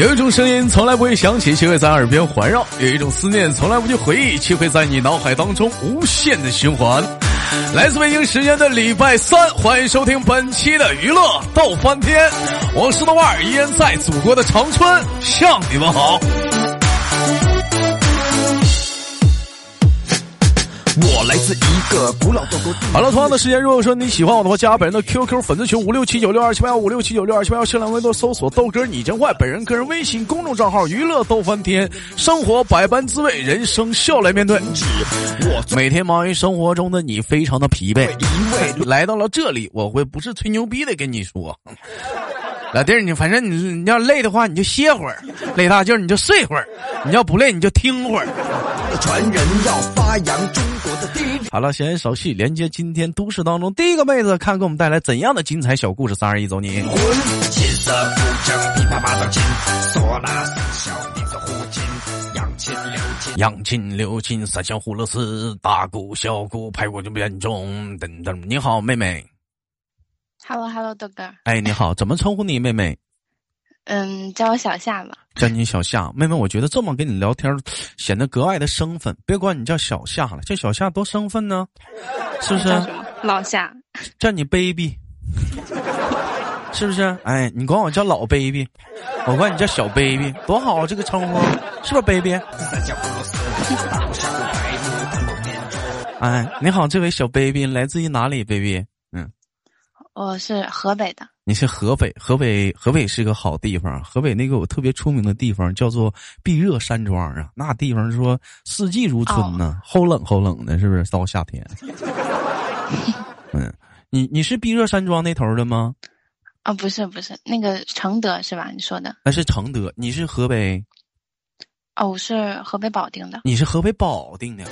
有一种声音从来不会响起，却会在耳边环绕；有一种思念从来不去回忆，却会在你脑海当中无限的循环。来自北京时间的礼拜三，欢迎收听本期的娱乐逗翻天，我是豆瓣儿，依然在祖国的长春向你们好。我来自一个古老的国度。好了，同样的时间，如果说你喜欢我的话，加本人的 QQ 粉丝群五六七九六二七八幺五六七九六二七八幺，新浪微博搜索豆哥你真坏，本人个人微信公众账号娱乐逗翻天，生活百般滋味，人生笑来面对。每天忙于生活中的你非常的疲惫，来到了这里，我会不是吹牛逼的跟你说。老弟儿，你反正你你要累的话，你就歇会儿；累大劲儿你就睡会儿；你要不累你就听会儿。传人要发扬中国的第一。好了，闲言少叙，连接今天都市当中第一个妹子，看给我们带来怎样的精彩小故事。三二一，走你！扬琴六琴，扬琴六琴三箫胡了丝，大鼓小鼓拍鼓就变中。等等，你好，妹妹。Hello，Hello，豆哥。哎，你好，怎么称呼你，妹妹？嗯，叫我小夏吧。叫你小夏，妹妹，我觉得这么跟你聊天显得格外的生分。别管你叫小夏了，叫小夏多生分呢，是不是？老夏。叫你 baby，是不是？哎，你管我叫老 baby，我管你叫小 baby，多好啊！这个称呼是不是 baby？哎，你好，这位小 baby 来自于哪里？baby，嗯，我是河北的。你是河北，河北，河北是个好地方。河北那个有特别出名的地方叫做避热山庄啊，那地方说四季如春呢，齁冷齁冷的，是不是？到夏天。嗯，你你是避热山庄那头的吗？啊、不是不是，那个承德是吧？你说的？那是承德，你是河北？哦，我是河北保定的。你是河北保定的？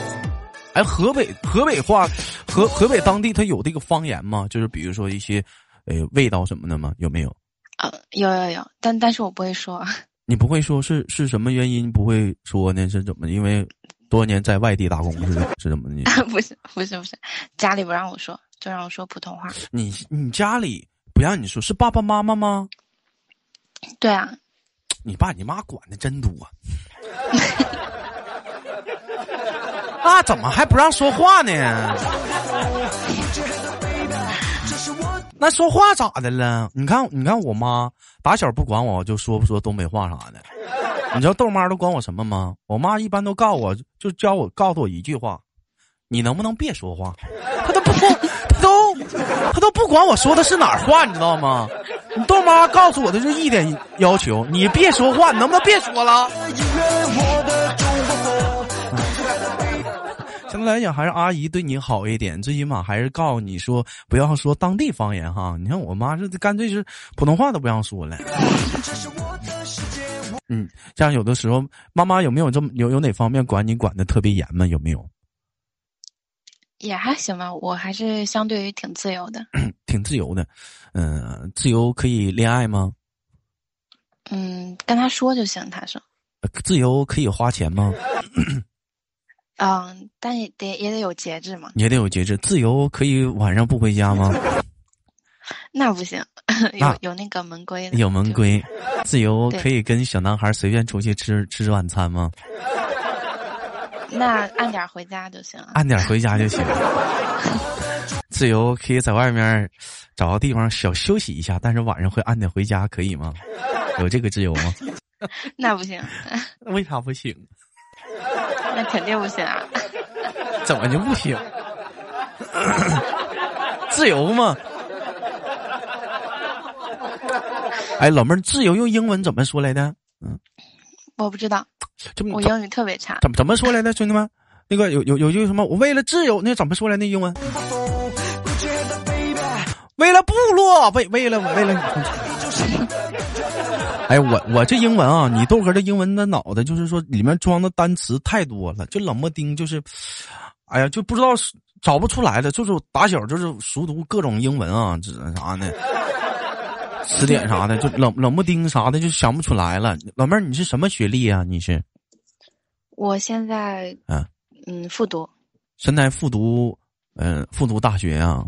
哎，河北河北话，河河北当地它有这个方言吗？就是比如说一些。呃，味道什么的吗？有没有？呃，有有有，但但是我不会说。你不会说是是什么原因不会说呢？是怎么？因为多年在外地打工是是怎么的？不是不是不是，家里不让我说，就让我说普通话。你你家里不让你说，是爸爸妈妈吗？对啊。你爸你妈管的真多。啊，那怎么还不让说话呢？那说话咋的了？你看，你看我妈打小不管我，就说不说东北话啥的。你知道豆妈都管我什么吗？我妈一般都告我，就教我告诉我一句话：你能不能别说话？她都不，她都，她都不管我说的是哪儿话，你知道吗？你豆妈告诉我的就一点要求：你别说话，你能不能别说了？来讲，还是阿姨对你好一点，最起码还是告诉你说不要说当地方言哈。你看我妈这干脆是普通话都不让说了。嗯，像有的时候，妈妈有没有这么有有哪方面管你管的特别严吗？有没有？也还行吧，我还是相对于挺自由的。挺自由的，嗯、呃，自由可以恋爱吗？嗯，跟他说就行。他说，自由可以花钱吗？嗯，但也得也得有节制嘛，也得有节制。自由可以晚上不回家吗？那不行，有有那个门规的。有门规，自由可以跟小男孩随便出去吃吃晚餐吗？那按点回家就行了。按点回家就行。自由可以在外面找个地方小休息一下，但是晚上会按点回家，可以吗？有这个自由吗？那不行。为啥不行？那肯定不行啊！怎么就不行？自由吗？哎，老妹儿，自由用英文怎么说来的？嗯，我不知道，这么我英语特别差。怎么怎么说来的，兄弟们？那个有有有句什么？我为了自由，那怎么说来那英文？为了部落，为为了为了。哎，我我这英文啊，你豆哥这英文的脑袋就是说里面装的单词太多了，就冷不丁就是，哎呀，就不知道找不出来了，就是打小就是熟读各种英文啊，这啥呢，词典啥的，就冷冷不丁啥的就想不出来了。老妹儿，你是什么学历啊？你是？我现在嗯嗯复读，现在复读，嗯、复读大学啊，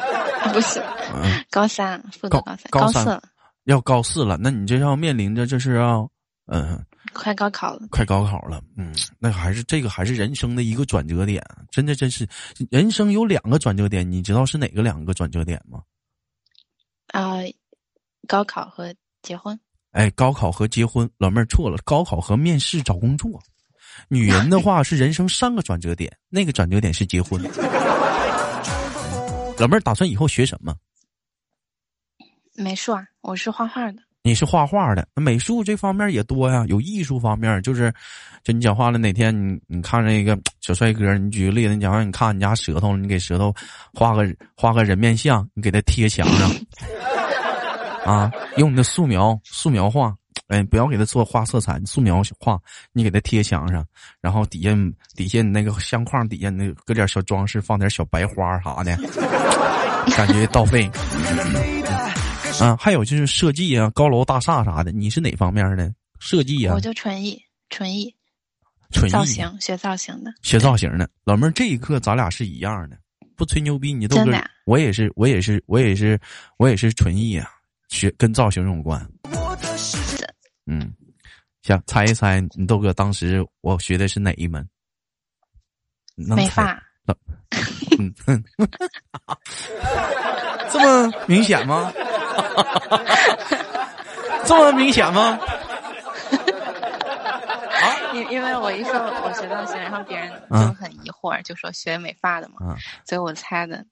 不是嗯，高三复读高高三高三。要高四了，那你这要面临着这是要嗯，快高考了，快高考了，嗯，那还是这个还是人生的一个转折点，真的真是，人生有两个转折点，你知道是哪个两个转折点吗？啊、高考和结婚。哎，高考和结婚，老妹儿错了，高考和面试找工作。女人的话是人生三个转折点，那个转折点是结婚。老妹儿打算以后学什么？美术啊，我是画画的。你是画画的，美术这方面也多呀，有艺术方面，就是，就你讲话了，哪天你你看那个小帅哥，你举个例子，你讲话，你看你家舌头，你给舌头画个画个人面像，你给他贴墙上，啊，用你的素描素描画，哎，不要给他做画色彩，素描画，你给他贴墙上，然后底下底下你那个相框底下那搁点小装饰，放点小白花啥的，感觉到位。啊，还有就是设计啊，高楼大厦啥的，你是哪方面的设计啊、我就纯艺，纯艺纯艺造型，学造型的。学造型的。老妹儿，这一刻咱俩是一样的，不吹牛逼，你豆哥我也是，我也是，我也是，我也是纯艺啊，学跟造型有关。嗯，想猜一猜，你豆哥当时我学的是哪一门？能猜美发，嗯，哼 这么明显吗？这么明显吗？因因为我一说我学造型，然后别人啊就很疑惑，就说学美发的嘛，啊，所以我猜的。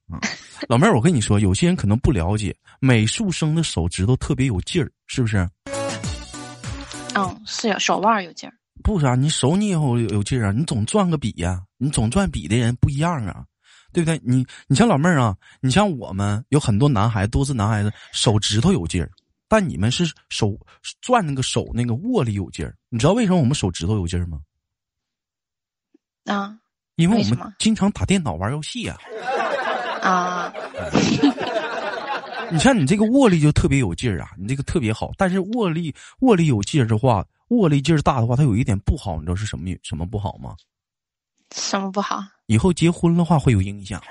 老妹儿，我跟你说，有些人可能不了解，美术生的手指头特别有劲儿，是不是？嗯，是有手腕有劲儿。不是啊，你手你也有有劲儿啊，你总转个笔呀、你总转笔的人不一样啊，对不对？你你像老妹儿啊，你像我们有很多男孩子都是男孩子，手指头有劲儿，但你们是手转那个手那个握力有劲儿。你知道为什么我们手指头有劲儿吗？啊因为我们经常打电脑玩游戏啊。啊，你像你这个握力就特别有劲儿啊，你这个特别好。但是握力握力有劲儿的话，握力劲儿大的话，它有一点不好，你知道是什么什么不好吗？什么不好？以后结婚的话会有影响。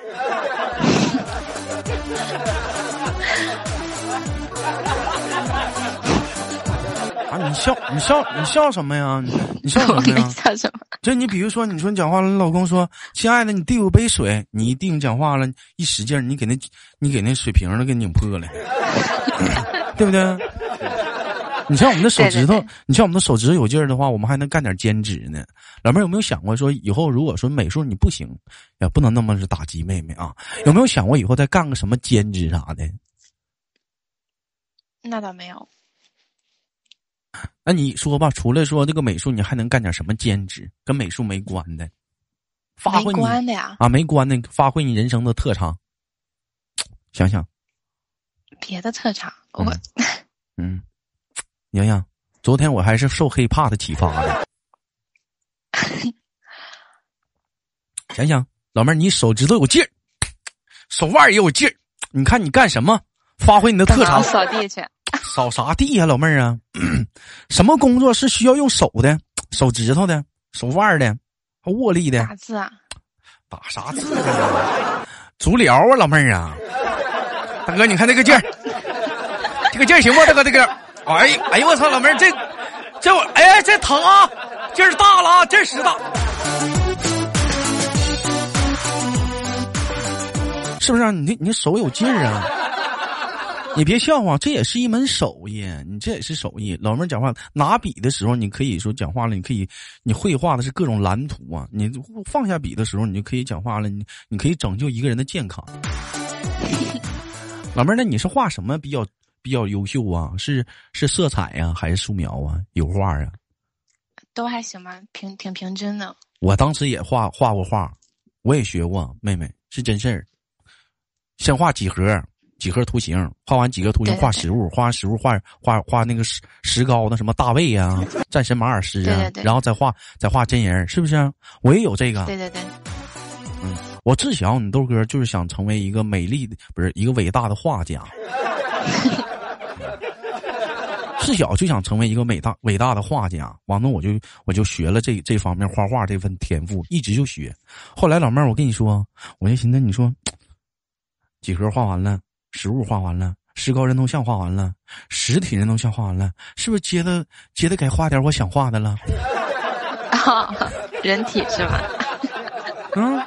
啊！你笑，你笑，你笑什么呀？你你笑什么呀？笑什么。就你比如说，你说你讲话了，你老公说：“亲爱的，你递我杯水。”你一递讲话了，一使劲，你给那，你给那水瓶儿都给拧破了，对不对？你像我们的手指头，对对对你像我们的手指头有劲儿的话，我们还能干点兼职呢。老妹儿有没有想过说，以后如果说美术你不行，也不能那么是打击妹妹啊？有没有想过以后再干个什么兼职啥的？那倒没有。那你说吧，除了说这个美术，你还能干点什么兼职？跟美术没关的，发挥你关的呀，啊，没关的，发挥你人生的特长。想想，别的特长我嗯，洋洋，昨天我还是受 hiphop 的启发的。想想，老妹儿，你手指头有劲儿，手腕儿也有劲儿，你看你干什么？发挥你的特长，扫地去。扫啥地呀、老妹儿啊？什么工作是需要用手的、手指头的、手腕儿的、还握力的？打字啊，打啥字啊？足疗啊，老妹儿啊！大哥，你看这个劲儿，这个劲儿行不？大哥，这个，哎哎呦我操，老妹儿这这我哎这疼啊，劲儿大了啊，劲儿使大，是不是、啊？你你手有劲儿啊？你别笑话，这也是一门手艺，你这也是手艺。老妹儿讲话拿笔的时候，你可以说讲话了，你可以你绘画的是各种蓝图啊。你放下笔的时候，你就可以讲话了，你你可以拯救一个人的健康。老妹儿，那你是画什么比较比较优秀啊？是是色彩呀、还是素描啊？油画啊？都还行吧，平挺平均的。我当时也画画过画，我也学过，妹妹是真事儿。先画几何，几何图形，画完几何图形画实物，画完实物画画画那个石石膏的什么大卫呀、战神马尔斯啊，对对对然后再画再画真人，是不是、我也有这个。对对对，嗯我自小你豆哥就是想成为一个美丽的，不是一个伟大的画家。自小就想成为一个伟大伟大的画家，完了我就我就学了这这方面画画这份天赋，一直就学。后来老妹儿，我跟你说，我就寻思，你说几何画完了，实物画完了，石膏人头像画完了，实体人头像画完了，是不是接着接着该画点我想画的了？啊，人体是吧？嗯，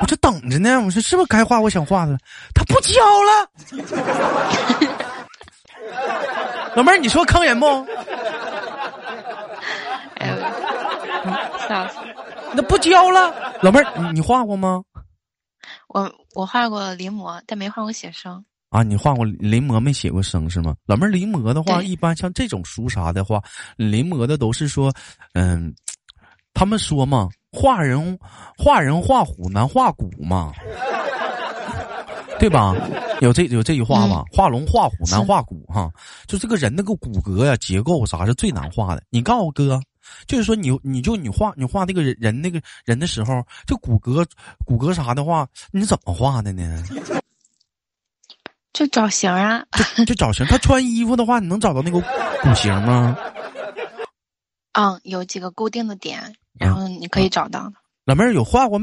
我这等着呢。我说是不是该画我想画的了？他不教了。老妹儿，你说坑人不？哎呦，笑死！那不教了。老妹儿，你你画过吗？我我画过临摹，但没画过写生。啊，你画过临摹没写过生是吗？老妹儿，临摹的话，一般像这种书啥的话，临摹的都是说，嗯，他们说嘛，画人画人画虎难画骨嘛，对吧？有这有这句话吧？画龙画虎难画骨哈，就这个人那个骨骼呀、结构啥是最难画的。你告诉我哥，就是说你你就你画你画那个人人那个人的时候，这骨骼骨骼啥的话，你怎么画的呢？就找型啊，就就找型。他穿衣服的话，你能找到那个骨型吗？嗯，有几个固定的点，然后你可以找到的。老妹儿有画过，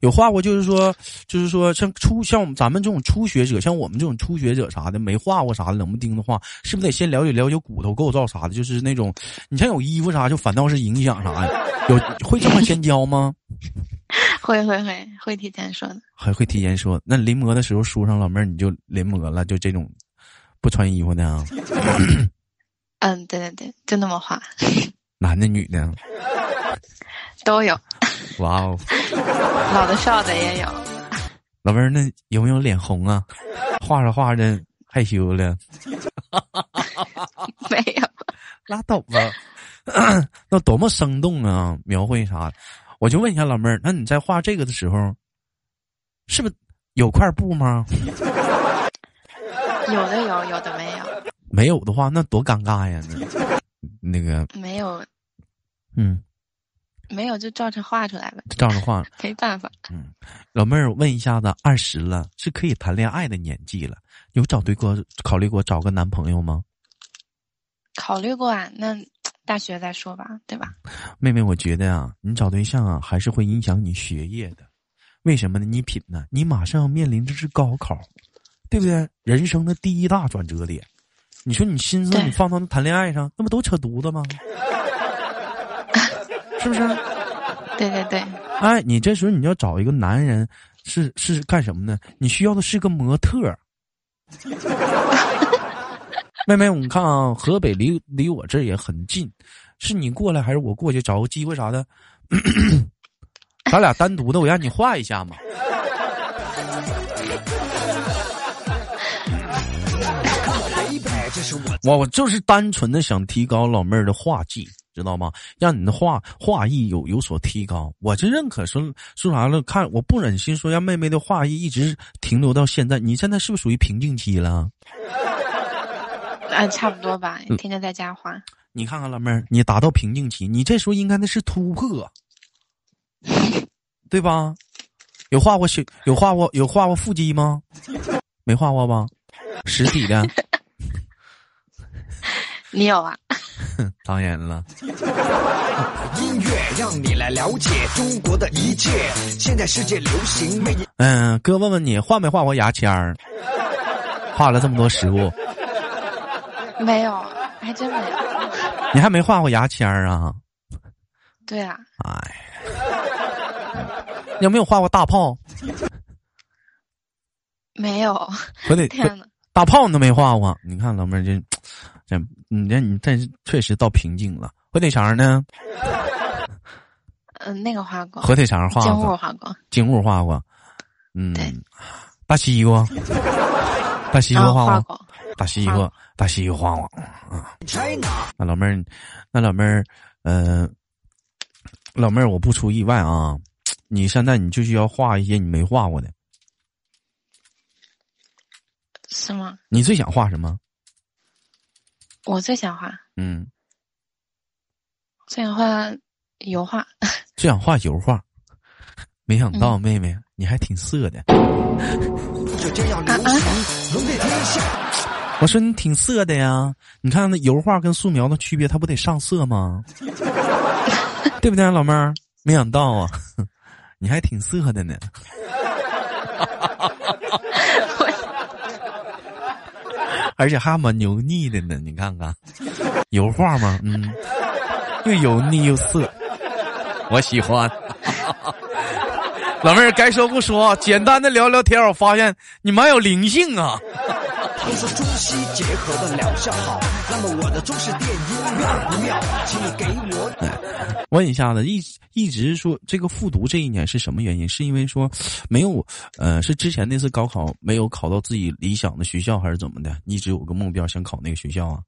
有画过，就是说，就是说，像初像咱们这种初学者，像我们这种初学者啥的，没画过啥的，冷不丁的话，是不是得先了解了解骨头构造啥的？就是那种，你像有衣服啥，就反倒是影响啥的。有会这么先教吗？会会会会提前说的。还会提前说？那临摹的时候，书上老妹儿你就临摹了，就这种不穿衣服的啊？嗯，对对对，就那么画，男的女的？都有，哇哦！老的少的也有。老妹儿，那有没有脸红啊？画着画着害羞了？没有，拉倒吧，那多么生动啊！描绘啥？我就问一下老妹儿，那你在画这个的时候，是不是有块布吗？有的有，有的没有，没有的话，那多尴尬呀！那那个，没有嗯，没有就照着画出来了，照着画。没办法。嗯老妹儿，我问一下子，二十了，是可以谈恋爱的年纪了，有找对过考虑过找个男朋友吗？考虑过啊，那大学再说吧，对吧？妹妹，我觉得啊，你找对象啊，还是会影响你学业的。为什么呢？你品呢？你马上要面临的是高考，对不对？人生的第一大转折点。你说你心思你放到谈恋爱上，那不都扯犊子吗？是不是？对对对，哎，你这时候你要找一个男人，是是干什么呢？你需要的是个模特儿。妹妹，你看啊，河北离离我这也很近，是你过来还是我过去找个机会啥的？咱俩单独的，我让你画一下嘛。我我就是单纯的想提高老妹儿的画技，知道吗？让你的画画艺有有所提高。我就认可说说啥了，看我不忍心说让妹妹的画艺一直停留到现在。你现在是不是属于瓶颈期了？啊，差不多吧，天天在家画。你看看老妹儿，你达到瓶颈期，你这时候应该那是突破，对吧？有画过小，有画过有画过腹肌吗？没画过吧？实体的，你有啊？当然了。音乐让你来了解中国的一切。现在世界流行魅力，嗯，哥问问你，画没画过牙签儿？画了这么多食物，没有，还真没有。你还没画过牙签儿啊？对啊，哎，你有没有画过大炮？没有。我得天哪，大炮你都没画过，你看老妹儿这这，你这你这确实到瓶颈了。火腿肠呢？嗯、那个画过，火腿肠画静物过，画过，金物画过，嗯对，大西瓜，大西瓜画过，画。大西瓜，大西瓜画过。China 那老妹儿，那老妹儿，呃，老妹儿，我不出意外啊，你现在你就需要画一些你没画过的。是吗？你最想画什么？我最想画，嗯，最想画油画。最想画油画。没想到嗯妹妹你还挺色的。就这样流行，龙对天下。我说你挺色的呀，你看那油画跟素描的区别，它不得上色吗？对不对，老妹儿？没想到啊，你还挺色的呢。而且还蛮油腻的呢。你看看，油画吗？嗯，又油腻又涩，我喜欢。老妹儿该说不说，简单的聊聊天，我发现你蛮有灵性啊。都说中西结合的疗效好，那么我的中式电音妙不妙？请你给我。问一下子，一一直说这个复读这一年是什么原因？是因为说没有，呃，是之前那次高考没有考到自己理想的学校，还是怎么的？一直有个目标想考那个学校啊？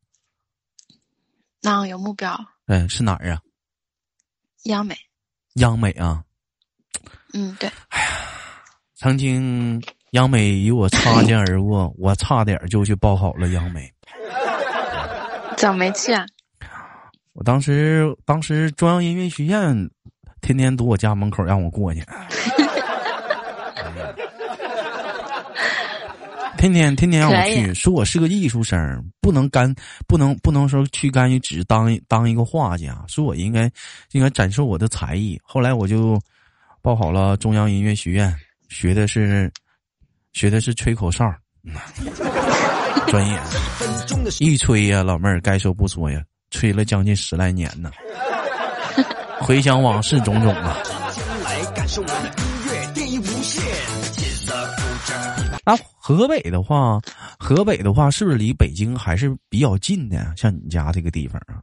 那有目标。嗯，是哪儿啊？央美。央美啊。嗯，对。哎呀，曾经。央美与我擦肩而过，我差点就去报考了央美。怎么没去啊？我当时，当时中央音乐学院天天堵我家门口，让我过去。天天天天让我去，说我是个艺术生，不能干，不能不能说去干预，只当当一个画家。说我应该应该展示我的才艺。后来我就报考了中央音乐学院，学的是。学的是吹口哨，专业，一吹呀，老妹儿该说不说呀，吹了将近十来年呢。回想往事种种啊。啊，河北的话，河北的话，是不是离北京还是比较近的？像你家这个地方啊？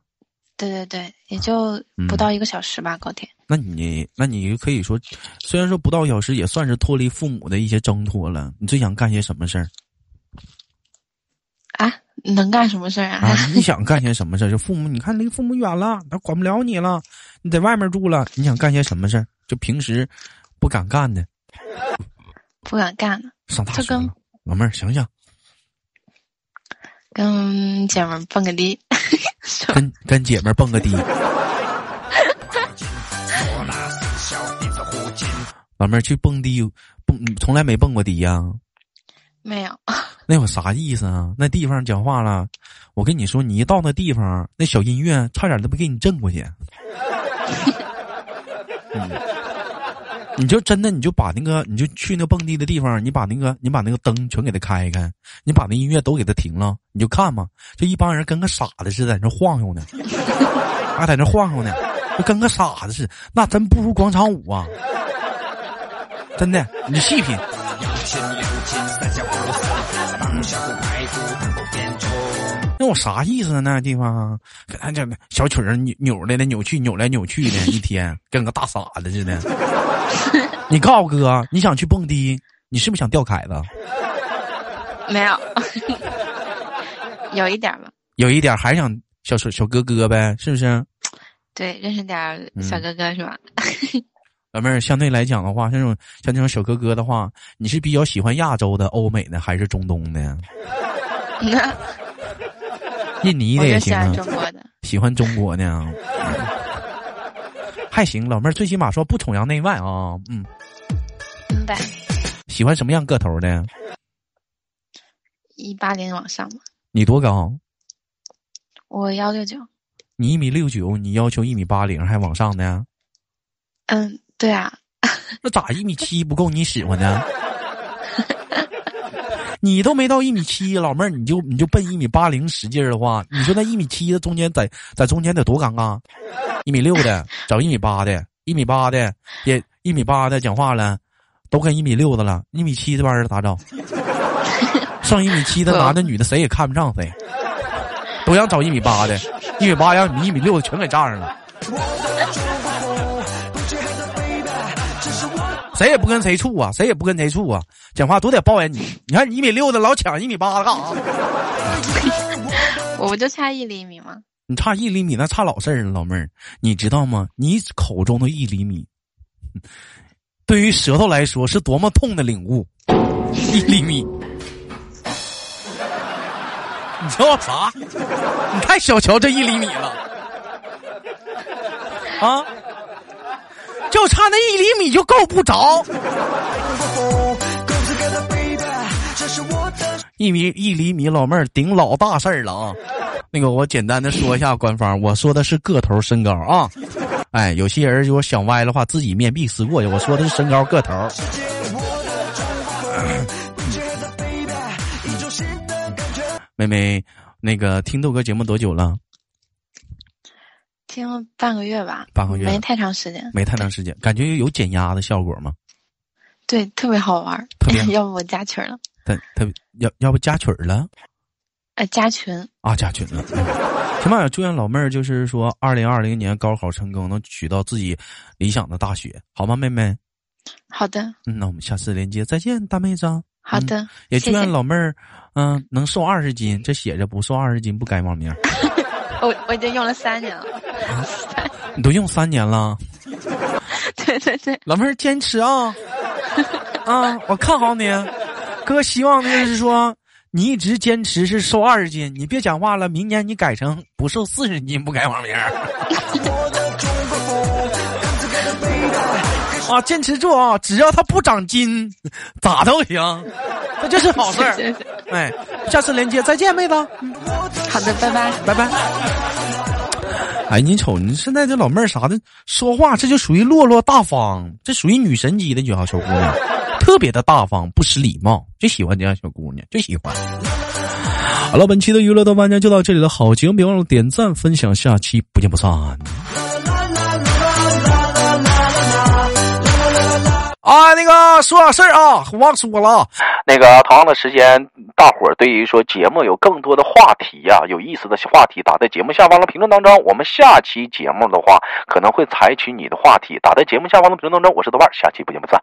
对对对，也就不到一个小时吧，高铁。那你那你可以说，虽然说不到小时，也算是脱离父母的一些挣脱了。你最想干些什么事儿？啊，能干什么事儿啊？啊，你想干些什么事儿？就父母，你看离父母远了，他管不了你了，你在外面住了，你想干些什么事儿？就平时不敢干的，不敢干的。上大学了，老妹儿想想，跟姐们蹦个迪，跟跟姐们蹦个迪。老妹儿去蹦迪，蹦从来没蹦过迪呀？没有。那有啥意思啊？那地方讲话了，我跟你说，你一到那地方，那小音乐差点都不给你震过去。你就真的你就把那个，你就去那蹦迪的地方，你把那个你把那个灯全给他开开，你把那音乐都给他停了，你就看嘛，就一帮人跟个傻子似的在那晃悠呢，还在那晃悠呢，就跟个傻子似的，那真不如广场舞啊。真的，你细品。那我啥意思啊？那地方，俺讲的小曲儿扭扭来的扭去，扭来扭去的，一天跟个大傻子似的。你告诉哥，你想去蹦迪？你是不是想钓凯子？没有，有一点吧。有一点，还想小小哥哥呗？是不是？对，认识点小哥哥是吧？老妹儿，相对来讲的话，像这种像这种小哥哥的话，你是比较喜欢亚洲的、欧美的，还是中东的？印尼的也行啊。喜欢中国的，还行。老妹儿最起码说不崇洋媚外啊。嗯，明白。喜欢什么样个头的？一八零往上嘛。你多高？我幺六九。你一米六九，你要求一米八零还往上呢？嗯。对啊，那咋一米七不够你使唤呢？你都没到一米七，老妹儿你就你就奔一米八零使劲儿的话，你说那一米七的中间在在中间得多尴尬？一米六的找一米八的，一米八的也一米八的讲话了，都跟一米六的了，一米七这帮人咋整？剩一米七的男的女的谁也看不上谁，都想找一米八的，一米八让你一米六的全给占上了。谁也不跟谁处啊，谁也不跟谁处啊，讲话都得抱怨你。你看你一米六的老抢一米八的干啥？我不就差一厘米吗？你差一厘米那差老事儿了，老妹儿，你知道吗？你口中的一厘米，对于舌头来说是多么痛的领悟。一厘米，你叫啥？你太小瞧这一厘米了啊！就差那一厘米就够不着，一米一厘米，老妹儿顶老大事儿了啊！那个，我简单的说一下官方，我说的是个头身高啊。哎，有些人如果想歪的话，自己面壁思过去。我说的是身高个头。妹妹，那个听豆哥节目多久了？听了半个月吧，半个月没太长时间，没太长时间，感觉有减压的效果吗？对，特别好玩儿。特别 要不我加群了？特特别要要不加群儿了呃，加群。啊？加群了。嗯行吧，祝愿老妹儿就是说，二零二零年高考成功，能取到自己理想的大学，好吗，妹妹？好的，嗯，那我们下次连接再见，大妹子。好的，也祝愿。老妹儿，嗯、能瘦二十斤。这写着不瘦二十斤不该网名儿，我我已经用了三年了。你都用三年了，对对对，老妹儿坚持啊！啊，我看好你，哥希望的就是说你一直坚持是瘦二十斤，你别讲话了，明年你改成不瘦四十斤不改网名啊，坚持住啊！只要他不长筋，咋都行，这就是好事儿。哎，下次连接再见，妹子。好的，拜拜。拜拜。哎，你瞅你现在这老妹儿啥的说话，这就属于落落大方，这属于女神级的女小小姑娘，特别的大方，不失礼貌，就喜欢这样小姑娘，就喜欢。好了，本期的娱乐豆瓣酱就到这里了，好节目别忘了点赞分享，下期不见不散。啊，那个说点事儿啊，我忘说了。那个同样的时间，大伙儿对于说节目有更多的话题呀、有意思的话题，打在节目下方的评论当中。我们下期节目的话，可能会采取你的话题，打在节目下方的评论当中。我是豆瓣，下期不见不散。